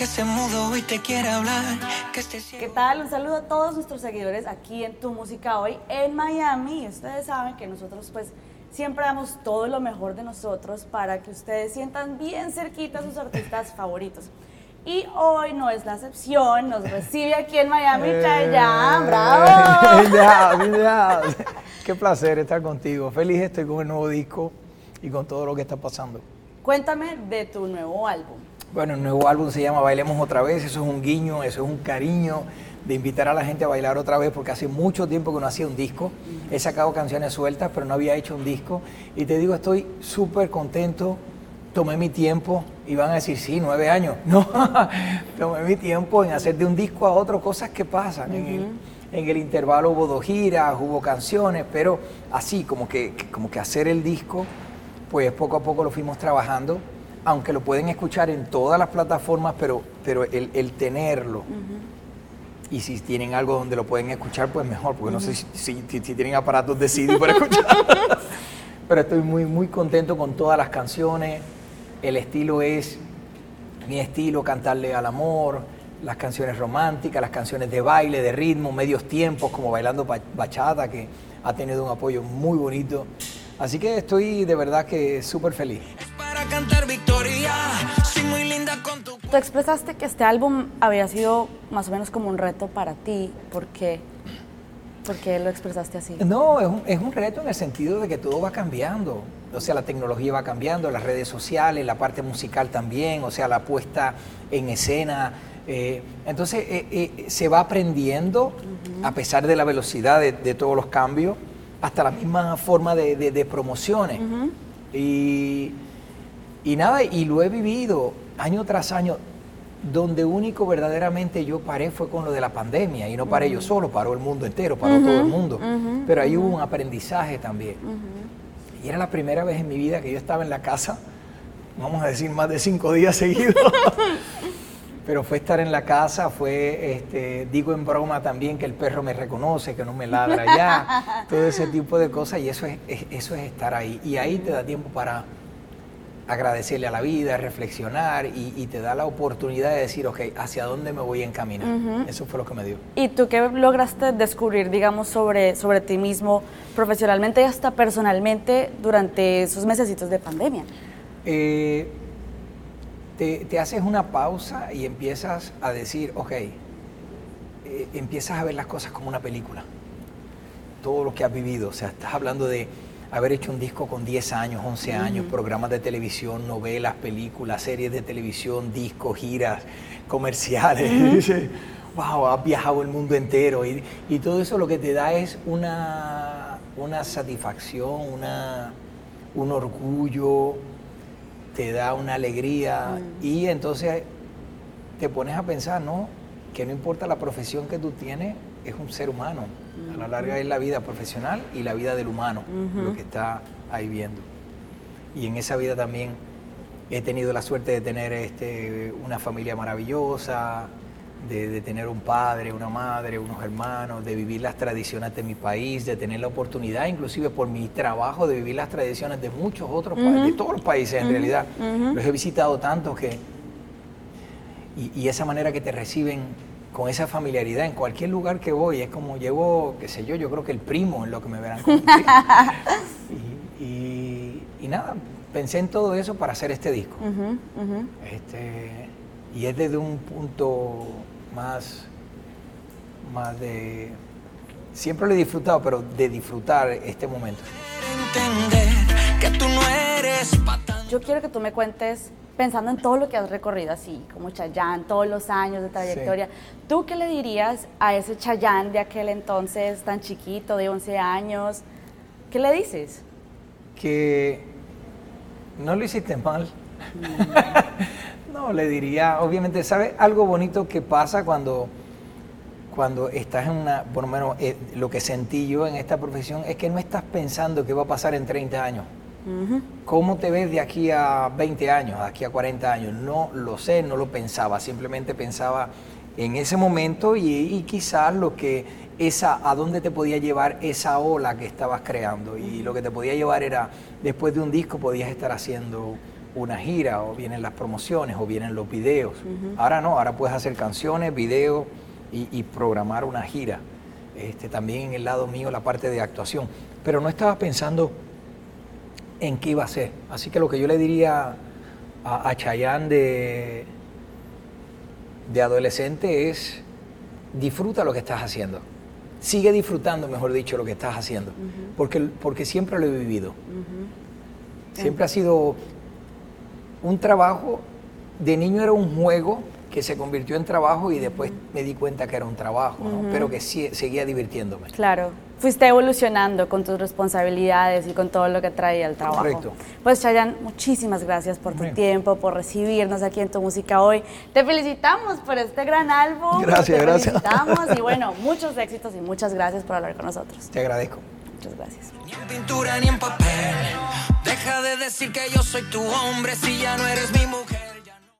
que se mudo y te quiere hablar. Que ¿Qué tal? Un saludo a todos nuestros seguidores aquí en Tu Música Hoy en Miami. Ustedes saben que nosotros pues siempre damos todo lo mejor de nosotros para que ustedes sientan bien cerquita a sus artistas favoritos. Y hoy no es la excepción, nos recibe aquí en Miami Eh, Chayanne, bravo. Qué placer estar contigo. Feliz estoy con el nuevo disco y con todo lo que está pasando. Cuéntame de tu nuevo álbum. Bueno, el nuevo álbum se llama Bailemos otra vez. Eso es un guiño, eso es un cariño de invitar a la gente a bailar otra vez porque hace mucho tiempo que no hacía un disco. He sacado canciones sueltas, pero no había hecho un disco. Y te digo, estoy súper contento. Tomé mi tiempo y van a decir, sí, nueve años. No, tomé mi tiempo en hacer de un disco a otro cosas que pasan. en, el, en el intervalo hubo dos giras, hubo canciones, pero así, como que, como que hacer el disco, pues poco a poco lo fuimos trabajando aunque lo pueden escuchar en todas las plataformas, pero, pero el, el tenerlo. Y si tienen algo donde lo pueden escuchar, pues mejor, porque no sé si, si- si- si tienen aparatos de CD para escuchar. pero estoy muy, muy contento con todas las canciones. El estilo es mi estilo, cantarle al amor, las canciones románticas, las canciones de baile, de ritmo, medios tiempos, como bailando ba- bachata, que ha tenido un apoyo muy bonito. Así que estoy de verdad que súper feliz. Para cantar Tú expresaste que este álbum había sido más o menos como un reto para ti. ¿Por qué? ¿Por qué lo expresaste así? No, es un, es un reto en el sentido de que todo va cambiando. O sea, la tecnología va cambiando, las redes sociales, la parte musical también, o sea, la puesta en escena. eh, entonces, eh, eh, se va aprendiendo, a pesar de la velocidad de, de todos los cambios, hasta la misma forma de, de- de promociones. y, y nada, y lo he vivido año tras año. Donde único verdaderamente yo paré fue con lo de la pandemia y no paré yo solo, paró el mundo entero, paró todo el mundo. Pero ahí hubo un aprendizaje también. Y era la primera vez en mi vida que yo estaba en la casa, vamos a decir más de cinco días seguidos. Pero fue estar en la casa, fue, este, digo en broma también que el perro me reconoce, que no me ladra ya, todo ese tipo de cosas y eso es, es- eso es estar ahí. Y ahí te da tiempo para agradecerle a la vida, reflexionar y, y te da la oportunidad de decir, ok, ¿hacia dónde me voy a encaminar? Eso fue lo que me dio. ¿Y tú qué lograste descubrir, digamos, sobre, sobre ti mismo profesionalmente y hasta personalmente durante esos mesecitos de pandemia? Eh, te, te haces una pausa y empiezas a decir, ok, eh, empiezas a ver las cosas como una película. Todo lo que has vivido, o sea, estás hablando de haber hecho un disco con 10 años, 11 años, programas de televisión, novelas, películas, series de televisión, discos, giras, comerciales. Wow, has viajado el mundo entero y, y todo eso lo que te da es una, una satisfacción, una, un orgullo, te da una alegría y entonces te pones a pensar, ¿no? Que no importa la profesión que tú tienes, es un ser humano. A la larga es la vida profesional y la vida del humano, lo que está ahí viendo. Y en esa vida también he tenido la suerte de tener este, una familia maravillosa, de, de tener un padre, una madre, unos hermanos, de vivir las tradiciones de mi país, de tener la oportunidad, inclusive por mi trabajo, de vivir las tradiciones de muchos otros países, de todos los países en realidad. Los he visitado tanto que... Y, y esa manera que te reciben con esa familiaridad en cualquier lugar que voy, es como llevo, qué sé yo, yo creo que el primo es lo que me verán como y, y- y nada, pensé en todo eso para hacer este disco. Este, y es desde un punto más, más de... Siempre lo he disfrutado, pero de disfrutar este momento. entender que tú no eres patán. Yo quiero que tú me cuentes, pensando en todo lo que has recorrido así, como Chayanne, todos los años de trayectoria, ¿tú qué le dirías a ese Chayanne de aquel entonces tan chiquito, de 11 años? ¿Qué le dices? que no lo hiciste mal. no, le diría, obviamente, ¿sabes? Algo bonito que pasa cuando, cuando estás en una, por lo menos eh, lo que sentí yo en esta profesión es que no estás pensando qué va a pasar en 30 años. ¿Cómo te ves de aquí a 20 años, de aquí a 40 años? No lo sé, no lo pensaba, simplemente pensaba en ese momento y, y quizás lo que esa, a dónde te podía llevar esa ola que estabas creando. Y lo que te podía llevar era, después de un disco podías estar haciendo una gira, o vienen las promociones, o vienen los videos. Ahora no, ahora puedes hacer canciones, videos y, y programar una gira. Este, también en el lado mío la parte de actuación. Pero no estaba pensando en qué iba a ser. Así que lo que yo le diría a, a Chayanne de, de adolescente es disfruta lo que estás haciendo. Sigue disfrutando, mejor dicho, lo que estás haciendo. porque, porque siempre lo he vivido. Siempre ha sido un trabajo. De niño era un juego que se convirtió en trabajo y después me di cuenta que era un trabajo, ¿no? pero que sí, seguía divirtiéndome. Claro, fuiste evolucionando con tus responsabilidades y con todo lo que traía el trabajo. Correcto. Pues Chayanne, muchísimas gracias por tu Bien. tiempo, por recibirnos aquí en Tu Música Hoy. Te felicitamos por este gran álbum. Gracias, Te gracias. felicitamos y bueno, muchos éxitos y muchas gracias por hablar con nosotros. Te agradezco. Muchas gracias. Ni en pintura ni en papel. Deja de decir que yo soy tu hombre si ya no eres mi mujer.